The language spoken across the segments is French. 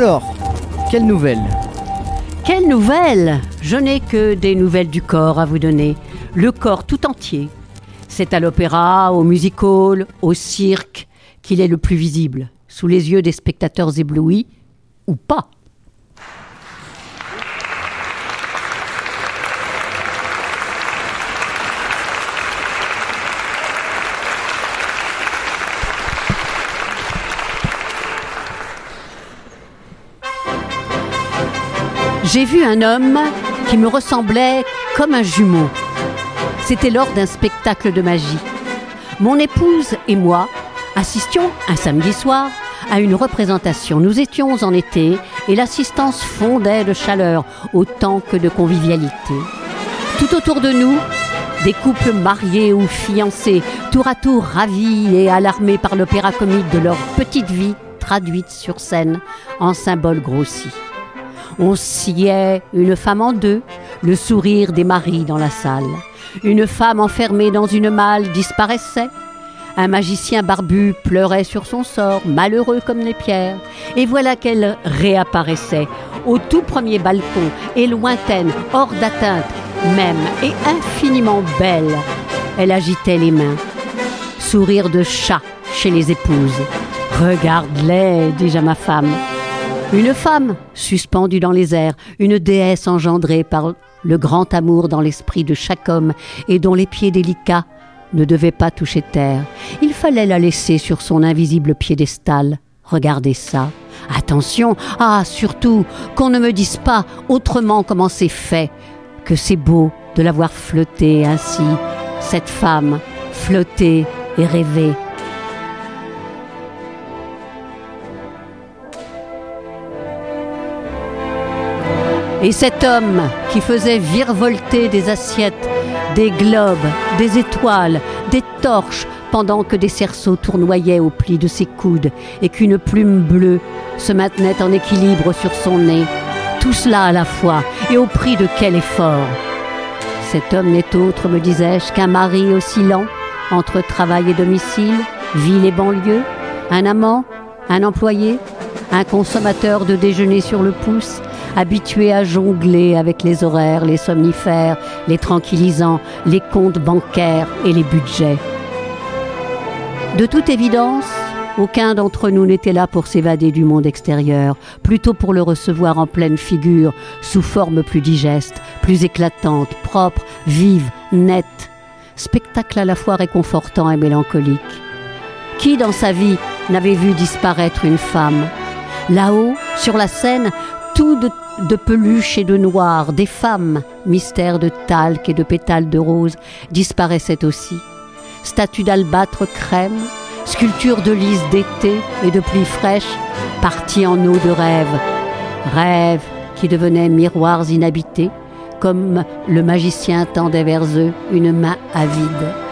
Alors, quelle nouvelle? Quelle nouvelle? Je n'ai que des nouvelles du corps à vous donner. Le corps tout entier. C'est à l'opéra, au music hall, au cirque qu'il est le plus visible, sous les yeux des spectateurs éblouis, ou pas. J'ai vu un homme qui me ressemblait comme un jumeau. C'était lors d'un spectacle de magie. Mon épouse et moi assistions un samedi soir à une représentation. Nous étions en été et l'assistance fondait de chaleur autant que de convivialité. Tout autour de nous, des couples mariés ou fiancés, tour à tour ravis et alarmés par l'opéra comique de leur petite vie traduite sur scène en symbole grossi. On sciait une femme en deux, le sourire des maris dans la salle. Une femme enfermée dans une malle disparaissait. Un magicien barbu pleurait sur son sort, malheureux comme les pierres. Et voilà qu'elle réapparaissait, au tout premier balcon, et lointaine, hors d'atteinte, même, et infiniment belle. Elle agitait les mains. Sourire de chat chez les épouses. Regarde-les, dis-je à ma femme. Une femme suspendue dans les airs, une déesse engendrée par le grand amour dans l'esprit de chaque homme et dont les pieds délicats ne devaient pas toucher terre. Il fallait la laisser sur son invisible piédestal. Regardez ça. Attention, ah, surtout, qu'on ne me dise pas autrement comment c'est fait, que c'est beau de la voir flotter ainsi, cette femme, flotter et rêver. Et cet homme qui faisait virevolter des assiettes, des globes, des étoiles, des torches, pendant que des cerceaux tournoyaient au pli de ses coudes et qu'une plume bleue se maintenait en équilibre sur son nez. Tout cela à la fois, et au prix de quel effort Cet homme n'est autre, me disais-je, qu'un mari oscillant entre travail et domicile, ville et banlieue, un amant, un employé, un consommateur de déjeuner sur le pouce, habitué à jongler avec les horaires, les somnifères, les tranquillisants, les comptes bancaires et les budgets. De toute évidence, aucun d'entre nous n'était là pour s'évader du monde extérieur, plutôt pour le recevoir en pleine figure, sous forme plus digeste, plus éclatante, propre, vive, nette. Spectacle à la fois réconfortant et mélancolique. Qui dans sa vie n'avait vu disparaître une femme? Là-haut, sur la scène, tout de, peluche et de noir, des femmes, mystère de talc et de pétales de rose, disparaissaient aussi. Statues d'albâtre crème, sculptures de lys d'été et de pluie fraîche, parties en eau de rêve. Rêves qui devenaient miroirs inhabités, comme le magicien tendait vers eux une main avide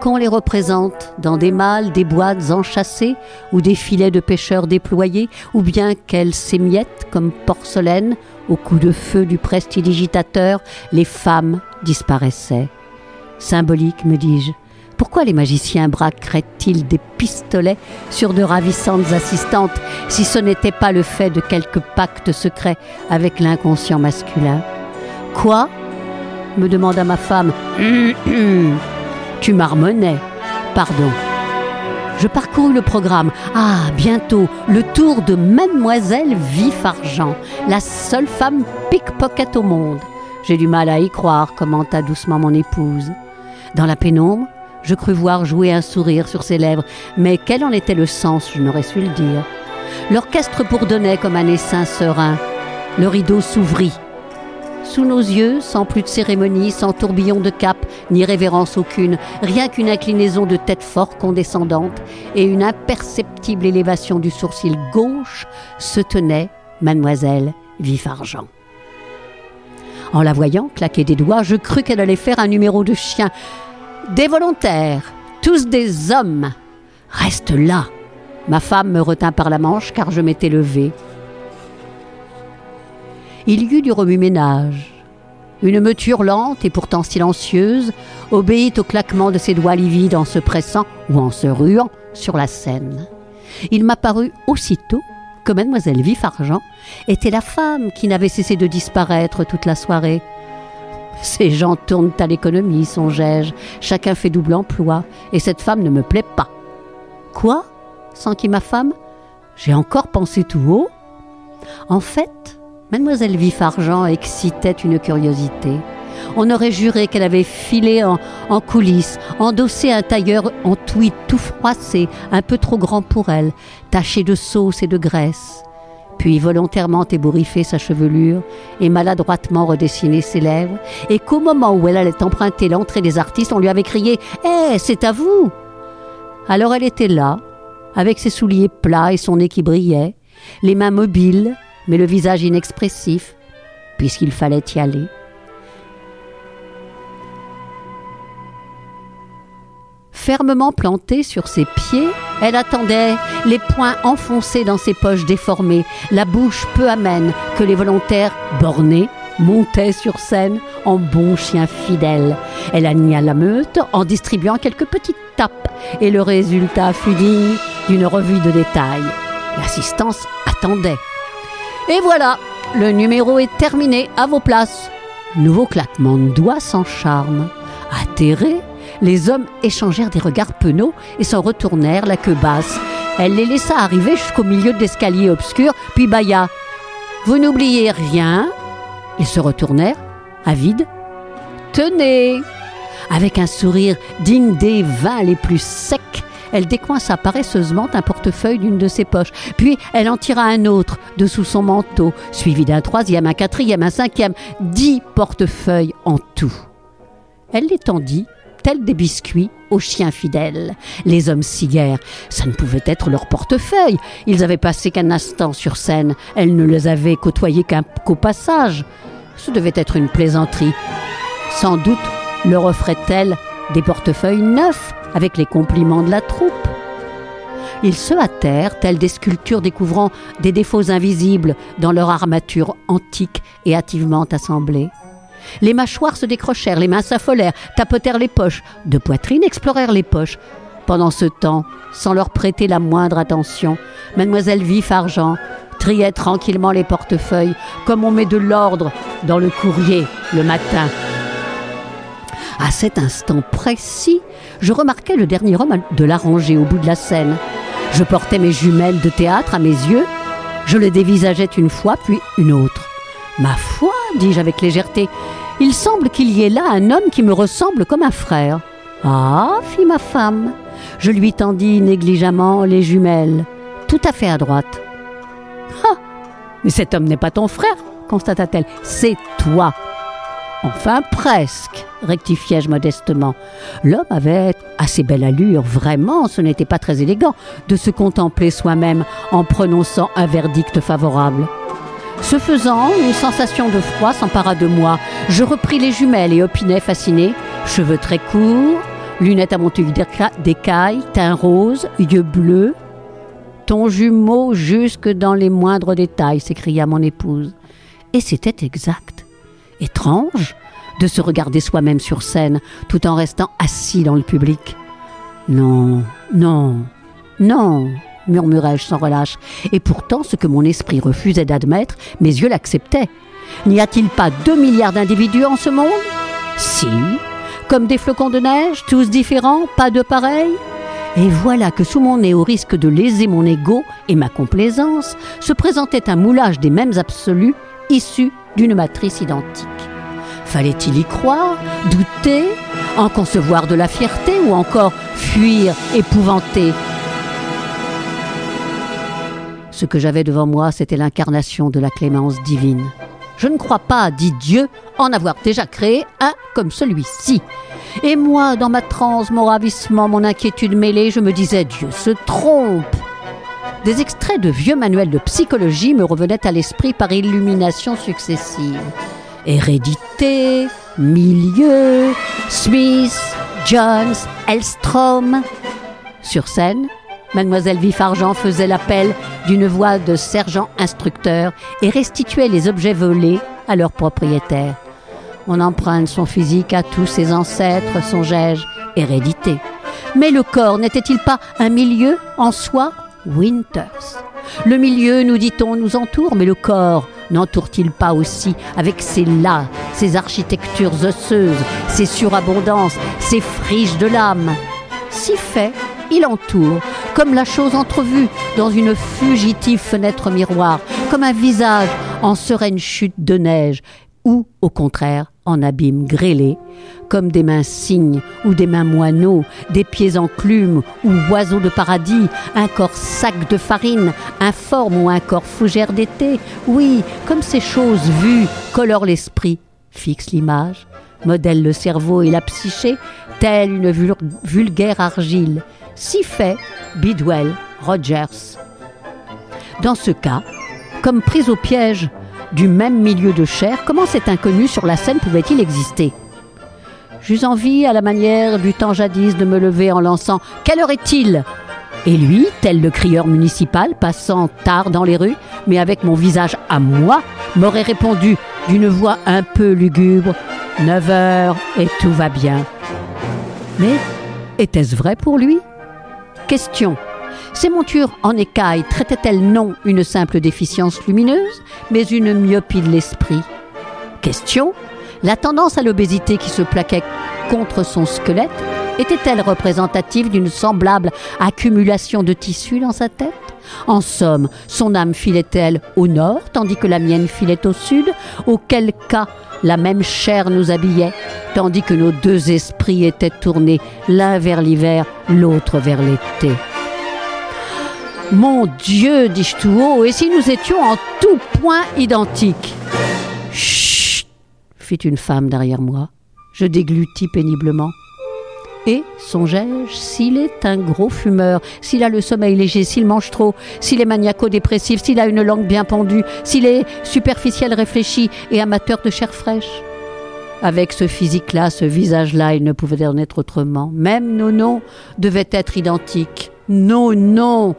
qu'on les représente dans des mâles, des boîtes enchâssées ou des filets de pêcheurs déployés, ou bien qu'elles s'émiettent comme porcelaine au coup de feu du prestidigitateur, les femmes disparaissaient. Symbolique, me dis-je. Pourquoi les magiciens braqueraient-ils des pistolets sur de ravissantes assistantes si ce n'était pas le fait de quelque pacte secret avec l'inconscient masculin? Quoi? me demanda ma femme. Tu marmonnais. Pardon. Je parcourus le programme. Ah, bientôt, le tour de Mademoiselle Vif Argent, la seule femme pickpocket au monde. J'ai du mal à y croire, commenta doucement mon épouse. Dans la pénombre, je crus voir jouer un sourire sur ses lèvres, mais quel en était le sens, je n'aurais su le dire. L'orchestre bourdonnait comme un essaim serein. Le rideau s'ouvrit. Sous nos yeux, sans plus de cérémonie, sans tourbillon de cap, ni révérence aucune, rien qu'une inclinaison de tête fort condescendante et une imperceptible élévation du sourcil gauche, se tenait Mademoiselle Vif Argent. En la voyant claquer des doigts, je crus qu'elle allait faire un numéro de chien. Des volontaires, tous des hommes. Reste là. Ma femme me retint par la manche car je m'étais levée. Il y eut du remue-ménage. Une meute hurlante et pourtant silencieuse obéit au claquement de ses doigts livides en se pressant ou en se ruant sur la scène. Il m'apparut aussitôt que mademoiselle Vif Argent était la femme qui n'avait cessé de disparaître toute la soirée. Ces gens tournent à l'économie, songeai-je. Chacun fait double emploi, et cette femme ne me plaît pas. Quoi? s'enquit ma femme. J'ai encore pensé tout haut. En fait, mademoiselle Vif Argent excitait une curiosité. On aurait juré qu'elle avait filé en, coulisses, endossé un tailleur en tweed tout froissé, un peu trop grand pour elle, taché de sauce et de graisse. Puis volontairement ébouriffé sa chevelure et maladroitement redessiné ses lèvres, et qu'au moment où elle allait emprunter l'entrée des artistes, on lui avait crié Eh, c'est à vous Alors elle était là, avec ses souliers plats et son nez qui brillait, les mains mobiles, mais le visage inexpressif, puisqu'il fallait y aller. Fermement plantée sur ses pieds, elle attendait, les poings enfoncés dans ses poches déformées, la bouche peu amène, que les volontaires, bornés, montaient sur scène en bons chiens fidèles. Elle anima la meute en distribuant quelques petites tapes, et le résultat fut digne d'une revue de détail. L'assistance attendait. Et voilà, le numéro est terminé, à vos places. Nouveau claquement de doigts sans charme. Atterrés, les hommes échangèrent des regards penauds et s'en retournèrent la queue basse. Elle les laissa arriver jusqu'au milieu de l'escalier obscur, puis bâilla. Vous n'oubliez rien? Ils se retournèrent, avides. Tenez Avec un sourire digne des vins les plus secs, elle décoinça paresseusement un portefeuille d'une de ses poches, puis elle en tira un autre de sous son manteau, suivi d'un troisième, un quatrième, un cinquième, dix portefeuilles en tout. Elle les tendit tels des biscuits aux chiens fidèles. Les hommes siguèrent. Ça ne pouvait être leur portefeuille. Ils avaient passé qu'un instant sur scène. Elle ne les avait côtoyés qu'au passage. Ce devait être une plaisanterie. Sans doute leur offrait-elle des portefeuilles neufs avec les compliments de la troupe. Ils se hâtèrent, tels des sculptures découvrant des défauts invisibles dans leur armature antique et hâtivement assemblée. Les mâchoires se décrochèrent, les mains s'affolèrent, tapotèrent les poches, de poitrine explorèrent les poches. Pendant ce temps, sans leur prêter la moindre attention, mademoiselle Vif Argent triait tranquillement les portefeuilles, comme on met de l'ordre dans le courrier le matin. À cet instant précis, je remarquai le dernier homme de la rangée au bout de la scène. Je portais mes jumelles de théâtre à mes yeux, je le dévisageais une fois, puis une autre. Ma foi, dis-je avec légèreté, il semble qu'il y ait là un homme qui me ressemble comme un frère. Ah, fit ma femme. Je lui tendis négligemment les jumelles, tout à fait à droite. Ah, mais cet homme n'est pas ton frère, constata-t-elle, c'est toi. Enfin, presque, rectifiai-je modestement. L'homme avait assez belle allure, vraiment, ce n'était pas très élégant de se contempler soi-même en prononçant un verdict favorable. Ce faisant, une sensation de froid s'empara de moi. Je repris les jumelles et opinai fasciné. Cheveux très courts, lunettes à monture d'écaille, teint rose, yeux bleus. Ton jumeau jusque dans les moindres détails, s'écria mon épouse. Et c'était exact. Étrange de se regarder soi-même sur scène tout en restant assis dans le public. Non, non, non, murmurai-je sans relâche. Et pourtant, ce que mon esprit refusait d'admettre, mes yeux l'acceptaient. N'y a-t-il pas deux milliards d'individus en ce monde? Si, comme des flocons de neige, tous différents, pas de pareils et voilà que sous mon nez, au risque de léser mon ego et ma complaisance, se présentait un moulage des mêmes absolus issus d'une matrice identique. Fallait-il y croire, douter, en concevoir de la fierté ou encore fuir, épouvanté ce que j'avais devant moi, c'était l'incarnation de la clémence divine. Je ne crois pas, dit Dieu, en avoir déjà créé un comme celui-ci. Et moi, dans ma transe, mon ravissement, mon inquiétude mêlée, je me disais Dieu se trompe. Des extraits de vieux manuels de psychologie me revenaient à l'esprit par illumination successive. Hérédité, milieu, Smith, Jones, Elstrom. Sur scène, Mademoiselle Vif-Argent faisait l'appel d'une voix de sergent instructeur et restituait les objets volés à leurs propriétaires. On emprunte son physique à tous ses ancêtres, songeai-je, hérédité. Mais le corps n'était-il pas un milieu en soi? Winters. Le milieu, nous dit-on, nous entoure, mais le corps n'entoure-t-il pas aussi avec ses lacs, ses architectures osseuses, ses surabondances, ses friches de l'âme Si fait, il entoure, comme la chose entrevue dans une fugitive fenêtre miroir, comme un visage en sereine chute de neige, ou au contraire en abîme grêlé, comme des mains cygnes ou des mains moineaux, des pieds enclumes ou oiseaux de paradis, un corps sac de farine, informe ou un corps fougère d'été. Oui, comme ces choses vues colorent l'esprit, fixent l'image, modèlent le cerveau et la psyché, telle une vulgaire argile. Si fait Bidwell Rogers. Dans ce cas, comme prise au piège du même milieu de chair, comment cet inconnu sur la scène pouvait-il exister? J'eus envie, à la manière du temps jadis, de me lever en lançant Quelle heure est-il? Et lui, tel le crieur municipal, passant tard dans les rues, mais avec mon visage à moi, m'aurait répondu d'une voix un peu lugubre Neuf heures et tout va bien. Mais était-ce vrai pour lui? Question. Ces montures en écailles traitaient-elles non une simple déficience lumineuse, mais une myopie de l'esprit? Question. La tendance à l'obésité qui se plaquait contre son squelette était-elle représentative d'une semblable accumulation de tissus dans sa tête? En somme, son âme filait-elle au nord tandis que la mienne filait au sud? Auquel cas la même chair nous habillait, tandis que nos deux esprits étaient tournés l'un vers l'hiver, l'autre vers l'été. Mon Dieu, dis-je tout haut, et si nous étions en tout point identiques? Chut fit une femme derrière moi. Je déglutis péniblement. Et, songeai-je, s'il est un gros fumeur, s'il a le sommeil léger, s'il mange trop, s'il est maniaco-dépressif, s'il a une langue bien pendue, s'il est superficiel réfléchi et amateur de chair fraîche? Avec ce physique-là, ce visage-là, il ne pouvait en être autrement. Même nos noms devaient être identiques. Non, non.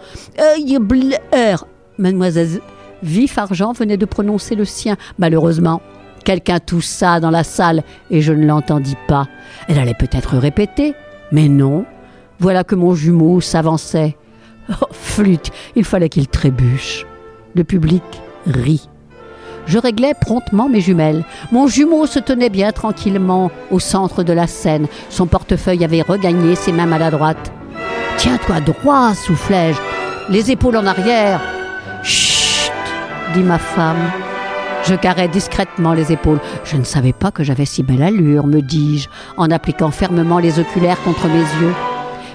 Mademoiselle Vif Argent venait de prononcer le sien. Malheureusement, quelqu'un toussa dans la salle et je ne l'entendis pas. Elle allait peut-être répéter, mais non. Voilà que mon jumeau s'avançait. Oh, flûte, il fallait qu'il trébuche. Le public rit. Je réglais promptement mes jumelles. Mon jumeau se tenait bien tranquillement au centre de la scène. Son portefeuille avait regagné ses mains maladroites. Tiens-toi droit, soufflai-je, les épaules en arrière. Chut, dit ma femme. Je carrai discrètement les épaules. Je ne savais pas que j'avais si belle allure, me dis-je, en appliquant fermement les oculaires contre mes yeux.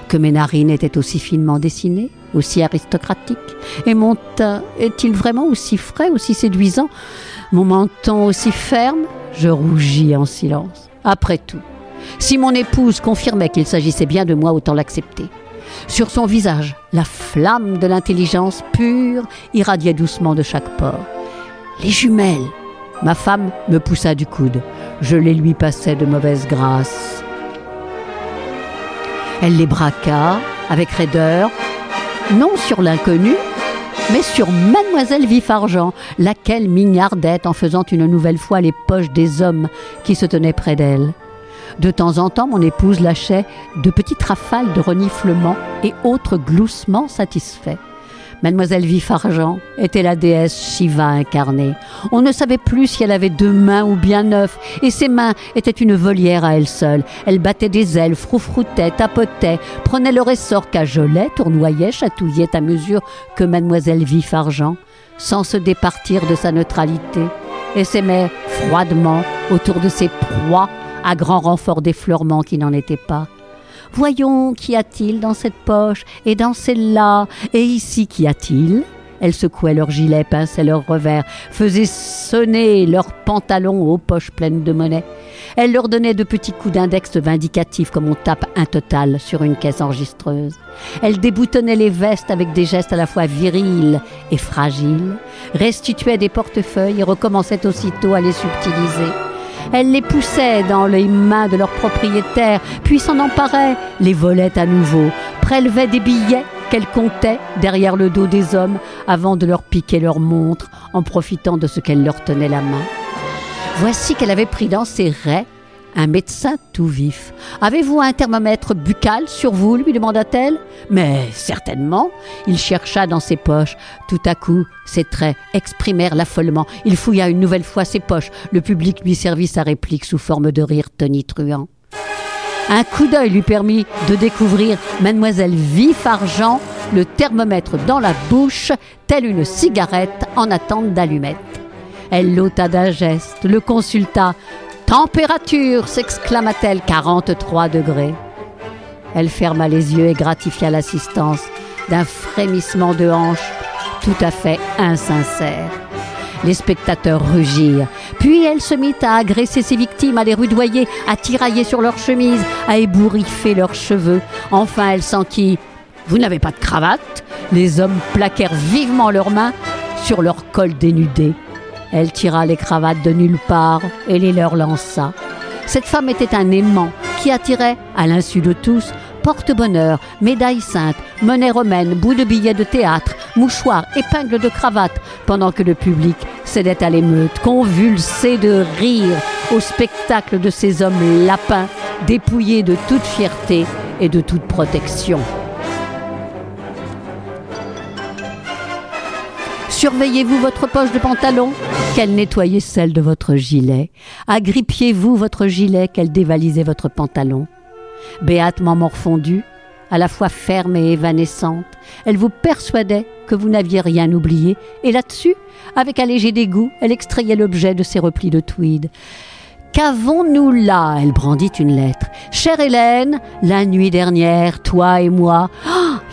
Que mes narines étaient aussi finement dessinées, aussi aristocratiques. Et mon teint est-il vraiment aussi frais, aussi séduisant? Mon menton aussi ferme? Je rougis en silence. Après tout, si mon épouse confirmait qu'il s'agissait bien de moi, autant l'accepter. Sur son visage, la flamme de l'intelligence pure irradiait doucement de chaque pore. Les jumelles. Ma femme me poussa du coude. Je les lui passai de mauvaise grâce. Elle les braqua avec raideur, non sur l'inconnu, mais sur Mademoiselle Vif-Argent, laquelle mignardait en faisant une nouvelle fois les poches des hommes qui se tenaient près d'elle. De temps en temps, mon épouse lâchait de petites rafales de reniflements et autres gloussements satisfaits. Mademoiselle Vif-Argent était la déesse Shiva incarnée. On ne savait plus si elle avait deux mains ou bien neuf, et ses mains étaient une volière à elle seule. Elle battait des ailes, froufroutait, tapotait, prenait le ressort, cajolait, tournoyait, chatouillait à mesure que Mademoiselle Vif-Argent, sans se départir de sa neutralité, et s'aimait froidement autour de ses proies à grand renfort d'effleurement qui n'en était pas. Voyons, qu'y a-t-il dans cette poche et dans celle-là? Et ici, qu'y a-t-il? Elles secouaient leurs gilets, pinçaient leurs revers, faisaient sonner leurs pantalons aux poches pleines de monnaie. Elles leur donnaient de petits coups d'index vindicatifs comme on tape un total sur une caisse enregistreuse. Elles déboutonnaient les vestes avec des gestes à la fois virils et fragiles, restituaient des portefeuilles et recommençaient aussitôt à les subtiliser. Elle les poussait dans les mains de leurs propriétaires, puis s'en emparait, les volait à nouveau, prélevait des billets qu'elle comptait derrière le dos des hommes avant de leur piquer leur montre en profitant de ce qu'elle leur tenait la main. Voici qu'elle avait pris dans ses raies un médecin tout vif. Avez-vous un thermomètre buccal sur vous lui demanda-t-elle. Mais certainement. Il chercha dans ses poches. Tout à coup, ses traits exprimèrent l'affolement. Il fouilla une nouvelle fois ses poches. Le public lui servit sa réplique sous forme de rire tonitruant. Un coup d'œil lui permit de découvrir mademoiselle Vif Argent, le thermomètre dans la bouche, telle une cigarette en attente d'allumette. Elle l'ôta d'un geste, le consulta. Température s'exclama-t-elle, 43 degrés. Elle ferma les yeux et gratifia l'assistance d'un frémissement de hanche tout à fait insincère. Les spectateurs rugirent. Puis elle se mit à agresser ses victimes, à les rudoyer, à tirailler sur leurs chemises, à ébouriffer leurs cheveux. Enfin, elle sentit Vous n'avez pas de cravate? Les hommes plaquèrent vivement leurs mains sur leur col dénudé. Elle tira les cravates de nulle part et les leur lança. Cette femme était un aimant qui attirait, à l'insu de tous, porte-bonheur, médaille sainte, monnaie romaine, bout de billets de théâtre, mouchoirs, épingles de cravate, pendant que le public cédait à l'émeute, convulsé de rire au spectacle de ces hommes lapins, dépouillés de toute fierté et de toute protection. Surveillez-vous votre poche de pantalon, qu'elle nettoyait celle de votre gilet. Agrippiez-vous votre gilet, qu'elle dévalisait votre pantalon. Béatement morfondue, à la fois ferme et évanescente, elle vous persuadait que vous n'aviez rien oublié, et là-dessus, avec un léger dégoût, elle extrayait l'objet de ses replis de tweed. Qu'avons-nous là? Elle brandit une lettre. Chère Hélène, la nuit dernière, toi et moi,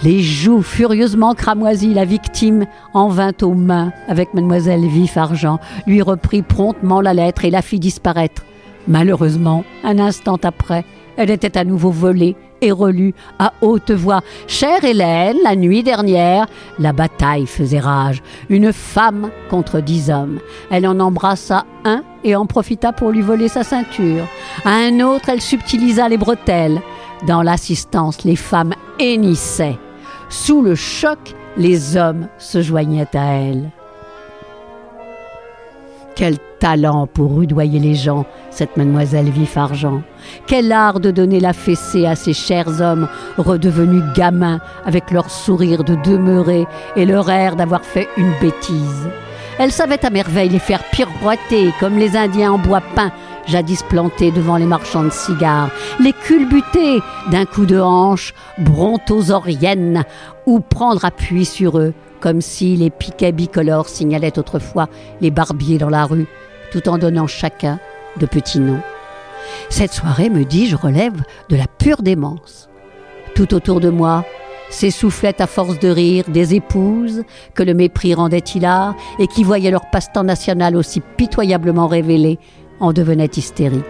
les joues furieusement cramoisies, la victime en vint aux mains avec mademoiselle Vif Argent, lui reprit promptement la lettre et la fit disparaître. Malheureusement, un instant après, elle était à nouveau volée et relue à haute voix. Chère Hélène, la nuit dernière, la bataille faisait rage. Une femme contre dix hommes. Elle en embrassa un et en profita pour lui voler sa ceinture. À un autre, elle subtilisa les bretelles. Dans l'assistance, les femmes hennissaient. Sous le choc, les hommes se joignaient à elle. Quel talent pour rudoyer les gens, cette mademoiselle Vif Argent. Quel art de donner la fessée à ces chers hommes redevenus gamins avec leur sourire de demeurer et leur air d'avoir fait une bêtise. Elle savait à merveille les faire pirouetter comme les Indiens en bois peint jadis plantés devant les marchands de cigares, les culbuter d'un coup de hanche brontosaurienne ou prendre appui sur eux comme si les piquets bicolores signalaient autrefois les barbiers dans la rue, tout en donnant chacun de petits noms. Cette soirée, me dis-je, relève de la pure démence. Tout autour de moi s'essoufflaient à force de rire des épouses que le mépris rendait hilar et qui voyaient leur passe-temps national aussi pitoyablement révélé en devenaient hystériques.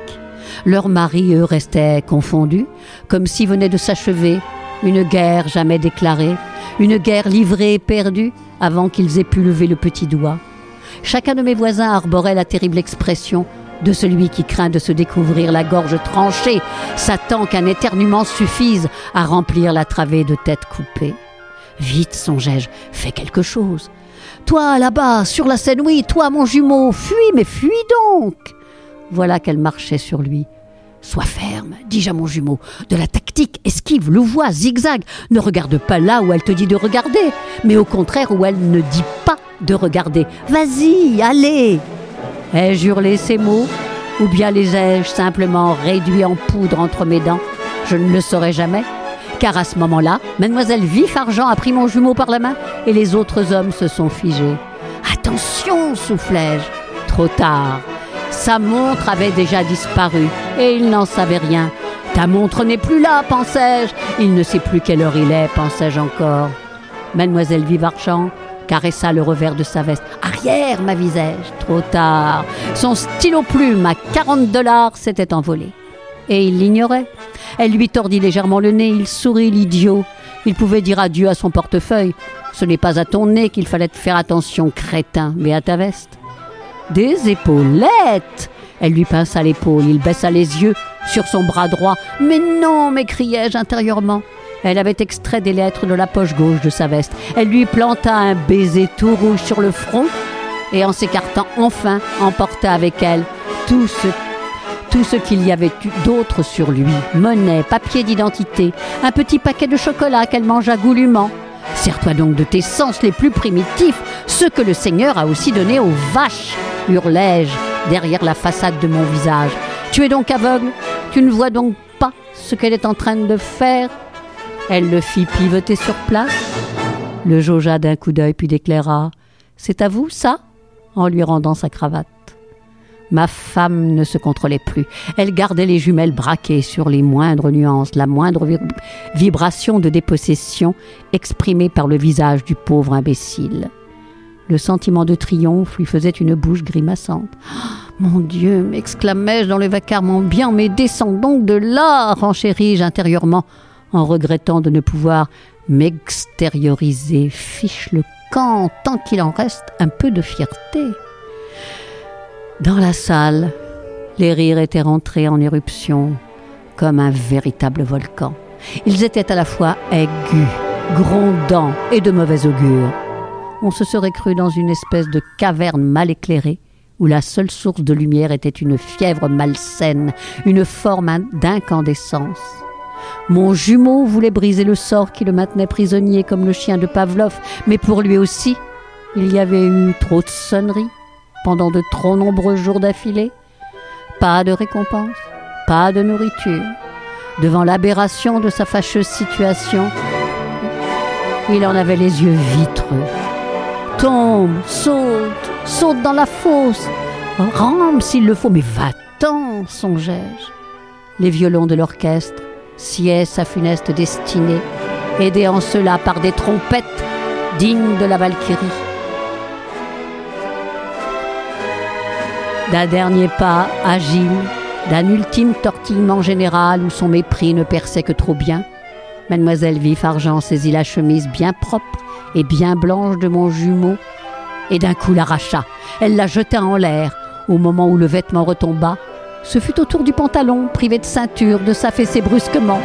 Leurs maris, eux, restaient confondus, comme si venait de s'achever une guerre jamais déclarée, une guerre livrée et perdue avant qu'ils aient pu lever le petit doigt. Chacun de mes voisins arborait la terrible expression de celui qui craint de se découvrir la gorge tranchée, s'attend qu'un éternuement suffise à remplir la travée de tête coupée. Vite, songeai-je, fais quelque chose. Toi, là-bas, sur la scène, oui, toi, mon jumeau, fuis, mais fuis donc. Voilà qu'elle marchait sur lui, Sois ferme, dis-je à mon jumeau. De la tactique, esquive, louvoie, zigzag. Ne regarde pas là où elle te dit de regarder, mais au contraire où elle ne dit pas de regarder. Vas-y, allez Ai-je hurlé ces mots Ou bien les ai-je simplement réduits en poudre entre mes dents? Je ne le saurais jamais. Car à ce moment-là, mademoiselle Vif Argent a pris mon jumeau par la main et les autres hommes se sont figés. Attention, soufflai-je. Trop tard. Sa montre avait déjà disparu et il n'en savait rien. Ta montre n'est plus là, pensais-je. Il ne sait plus quelle heure il est, pensais-je encore. Mademoiselle Vivarchant caressa le revers de sa veste. Arrière, m'avisai-je. Trop tard. Son stylo plume à 40 dollars s'était envolé. Et il l'ignorait. Elle lui tordit légèrement le nez. Il sourit, l'idiot. Il pouvait dire adieu à son portefeuille. Ce n'est pas à ton nez qu'il fallait faire attention, crétin, mais à ta veste. Des épaulettes Elle lui pinça l'épaule, il baissa les yeux sur son bras droit. Mais non m'écriai-je intérieurement. Elle avait extrait des lettres de la poche gauche de sa veste. Elle lui planta un baiser tout rouge sur le front et en s'écartant enfin emporta avec elle tout ce qu'il y avait d'autre sur lui, monnaie, papier d'identité, un petit paquet de chocolat qu'elle mangea goulûment. Sers-toi donc de tes sens les plus primitifs, ceux que le Seigneur a aussi donnés aux vaches, hurlai-je derrière la façade de mon visage. Tu es donc aveugle Tu ne vois donc pas ce qu'elle est en train de faire Elle le fit pivoter sur place, le jaugea d'un coup d'œil puis déclara C'est à vous, ça? En lui rendant sa cravate. Ma femme ne se contrôlait plus. Elle gardait les jumelles braquées sur les moindres nuances, la moindre vibration de dépossession exprimée par le visage du pauvre imbécile. Le sentiment de triomphe lui faisait une bouche grimaçante. mon Dieu, m'exclamai-je dans le vacarme bien, mais descends donc de là, renchéris-je intérieurement, en regrettant de ne pouvoir m'extérioriser. Fiche le camp, tant qu'il en reste un peu de fierté. Dans la salle, les rires étaient rentrés en éruption comme un véritable volcan. Ils étaient à la fois aigus, grondants et de mauvais augure. On se serait cru dans une espèce de caverne mal éclairée, où la seule source de lumière était une fièvre malsaine, une forme d'incandescence. Mon jumeau voulait briser le sort qui le maintenait prisonnier comme le chien de Pavlov, mais pour lui aussi, il y avait eu trop de sonneries, pendant de trop nombreux jours d'affilée. Pas de récompense, pas de nourriture. Devant l'aberration de sa fâcheuse situation, il en avait les yeux vitreux. Tombe, saute, saute dans la fosse, rampe s'il le faut, mais va-t'en, songeai-je. Les violons de l'orchestre sied sa funeste destinée, aidé en cela par des trompettes dignes de la Valkyrie. D'un dernier pas agile, d'un ultime tortillement général où son mépris ne perçait que trop bien, Mademoiselle Vif Argent saisit la chemise bien propre et bien blanche de mon jumeau et d'un coup l'arracha. Elle la jeta en l'air. Au moment où le vêtement retomba, ce fut autour du pantalon, privé de ceinture, de s'affaisser brusquement.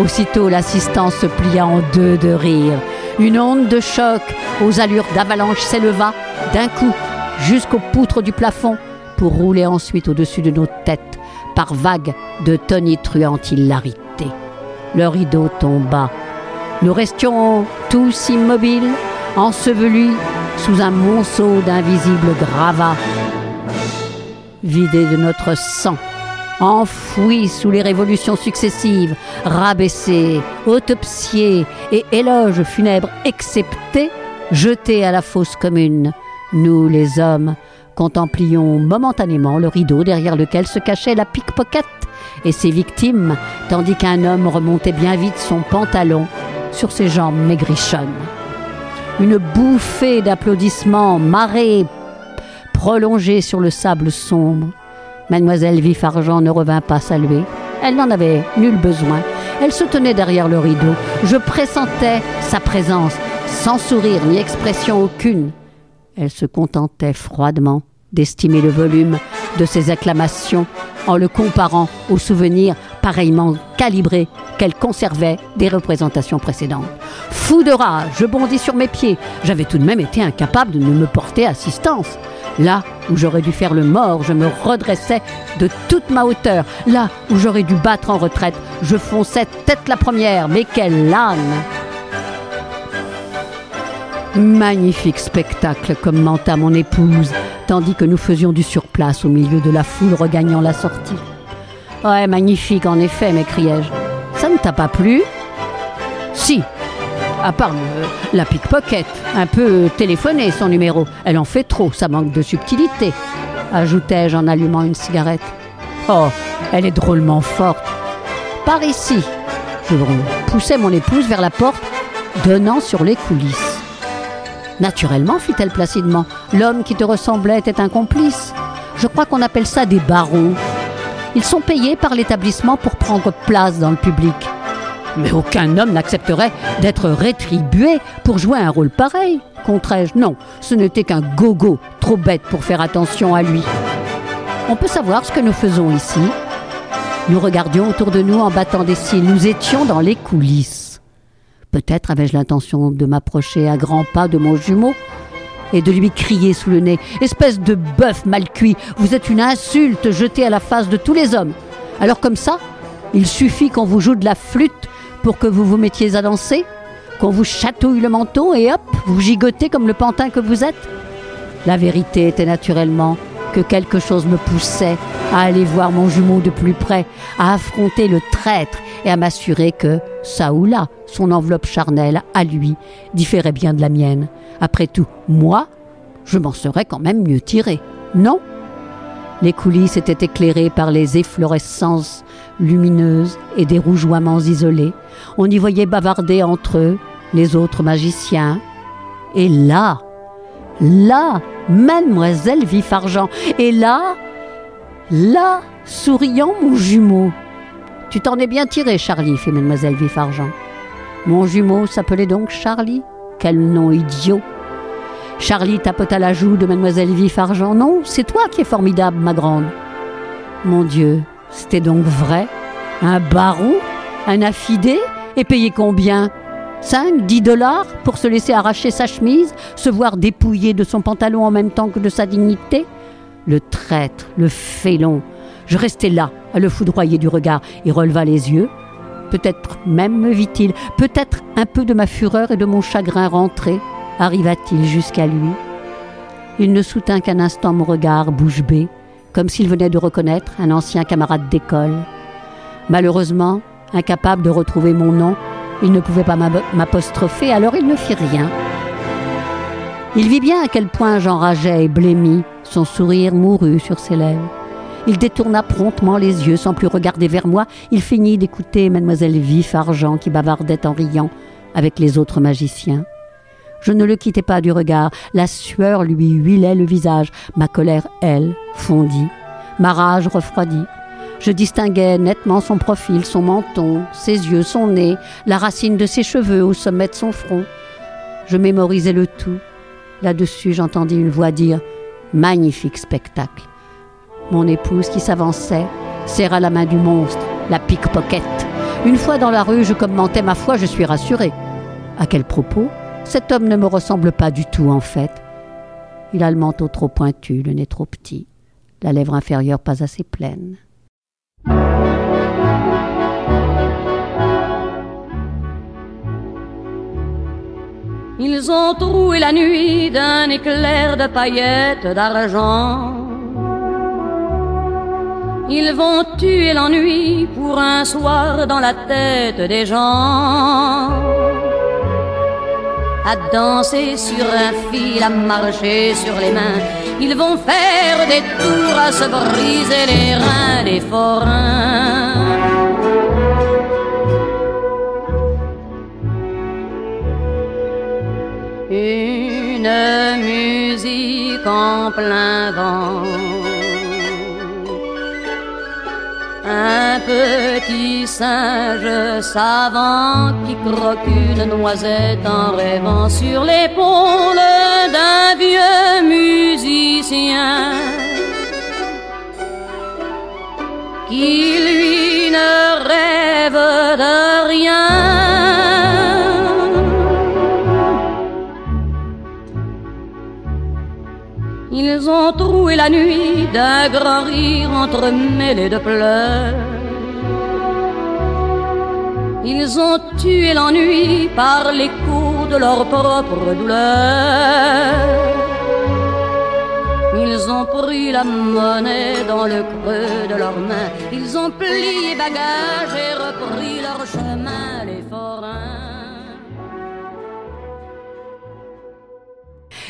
Aussitôt l'assistance se plia en deux de rire. Une onde de choc aux allures d'avalanche s'éleva d'un coup jusqu'aux poutres du plafond pour rouler ensuite au-dessus de nos têtes par vagues de tonitruante hilarité. Le rideau tomba. Nous restions tous immobiles, ensevelis sous un monceau d'invisibles gravats, vidés de notre sang, enfouis sous les révolutions successives, rabaissés, autopsiés et éloges funèbres exceptés, jetés à la fosse commune. Nous, les hommes, contemplions momentanément le rideau derrière lequel se cachait la pickpocket et ses victimes, tandis qu'un homme remontait bien vite son pantalon sur ses jambes maigrichonnes. Une bouffée d'applaudissements, marée, prolongée sur le sable sombre. Mademoiselle Vif Argent ne revint pas saluer. Elle n'en avait nul besoin. Elle se tenait derrière le rideau. Je pressentais sa présence, sans sourire ni expression aucune. Elle se contentait froidement d'estimer le volume de ses acclamations en le comparant aux souvenirs pareillement calibrés qu'elle conservait des représentations précédentes. Fou de rage, je bondis sur mes pieds. J'avais tout de même été incapable de ne me porter assistance. Là où j'aurais dû faire le mort, je me redressais de toute ma hauteur. Là où j'aurais dû battre en retraite, je fonçais tête la première. Mais quel âne Magnifique spectacle, commenta mon épouse, tandis que nous faisions du surplace au milieu de la foule regagnant la sortie. Ouais, magnifique en effet, m'écriai-je. Ça ne t'a pas plu? Si, à part la pickpocket, un peu téléphoné son numéro. Elle en fait trop, ça manque de subtilité, ajoutai-je en allumant une cigarette. Oh, elle est drôlement forte. Par ici. Je poussai mon épouse vers la porte donnant sur les coulisses. Naturellement, fit-elle placidement, l'homme qui te ressemblait était un complice. Je crois qu'on appelle ça des barons. Ils sont payés par l'établissement pour prendre place dans le public. Mais aucun homme n'accepterait d'être rétribué pour jouer un rôle pareil, contrais-je? Non, ce n'était qu'un gogo, trop bête pour faire attention à lui. On peut savoir ce que nous faisons ici? Nous regardions autour de nous en battant des cils. Nous étions dans les coulisses. Peut-être avais-je l'intention de m'approcher à grands pas de mon jumeau, et de lui crier sous le nez Espèce de bœuf mal cuit, vous êtes une insulte jetée à la face de tous les hommes. Alors comme ça, il suffit qu'on vous joue de la flûte pour que vous vous mettiez à danser Qu'on vous chatouille le menton et hop, vous gigotez comme le pantin que vous êtes La vérité était naturellement que quelque chose me poussait à aller voir mon jumeau de plus près, à affronter le traître et à m'assurer que, ça ou là, son enveloppe charnelle, à lui, différait bien de la mienne. Après tout, moi, je m'en serais quand même mieux tiré, non Les coulisses étaient éclairées par les efflorescences lumineuses et des rougeoiements isolés. On y voyait bavarder entre eux les autres magiciens. Et là, là, mademoiselle Vif-Argent. Et là, là, souriant mon jumeau. Tu t'en es bien tiré, Charlie, fit mademoiselle Vif-Argent. Mon jumeau s'appelait donc Charlie Quel nom idiot Charlie tapota la joue de mademoiselle Vif-Argent. Non, c'est toi qui es formidable, ma grande. Mon Dieu, c'était donc vrai? Un baron? Un affidé? Et payé combien? 5, 10 dollars pour se laisser arracher sa chemise, se voir dépouillé de son pantalon en même temps que de sa dignité Le traître, le félon. Je restai là, à le foudroyer du regard, et releva les yeux. Peut-être même me vit-il, peut-être un peu de ma fureur et de mon chagrin rentré arriva-t-il jusqu'à lui? Il ne soutint qu'un instant mon regard bouche bée, comme s'il venait de reconnaître un ancien camarade d'école. Malheureusement, incapable de retrouver mon nom, il ne pouvait pas m'apostropher, alors il ne fit rien. Il vit bien à quel point j'enrageais et blêmis, son sourire mourut sur ses lèvres. Il détourna promptement les yeux sans plus regarder vers moi. Il finit d'écouter mademoiselle Vif Argent qui bavardait en riant avec les autres magiciens. Je ne le quittais pas du regard. La sueur lui huilait le visage. Ma colère, elle, fondit. Ma rage refroidit. Je distinguais nettement son profil, son menton, ses yeux, son nez, la racine de ses cheveux au sommet de son front. Je mémorisais le tout. Là-dessus, j'entendis une voix dire Magnifique spectacle. Mon épouse, qui s'avançait, serra la main du monstre, la pickpocket. Une fois dans la rue, je commentais ma foi, je suis rassurée. À quel propos? Cet homme ne me ressemble pas du tout, en fait. Il a le manteau trop pointu, le nez trop petit, la lèvre inférieure pas assez pleine. Ils ont troué la nuit d'un éclair de paillettes d'argent. Ils vont tuer l'ennui pour un soir dans la tête des gens. À danser sur un fil, à marcher sur les mains. Ils vont faire des tours à se briser les reins, les forains. Une musique en plein vent. Un petit singe savant qui croque une noisette en rêvant sur l'épaule d'un vieux musicien qui troué la nuit d'un grand rire entremêlé de pleurs. Ils ont tué l'ennui par l'écho de leur propre douleur. Ils ont pris la monnaie dans le creux de leurs mains. Ils ont plié bagages et repris leur chemin,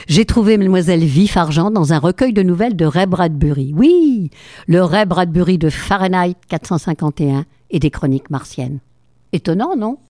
J'ai trouvé Mademoiselle Vif Argent dans un recueil de nouvelles de Ray Bradbury. Oui, le Ray Bradbury de Fahrenheit 451 et des chroniques martiennes. Étonnant, non?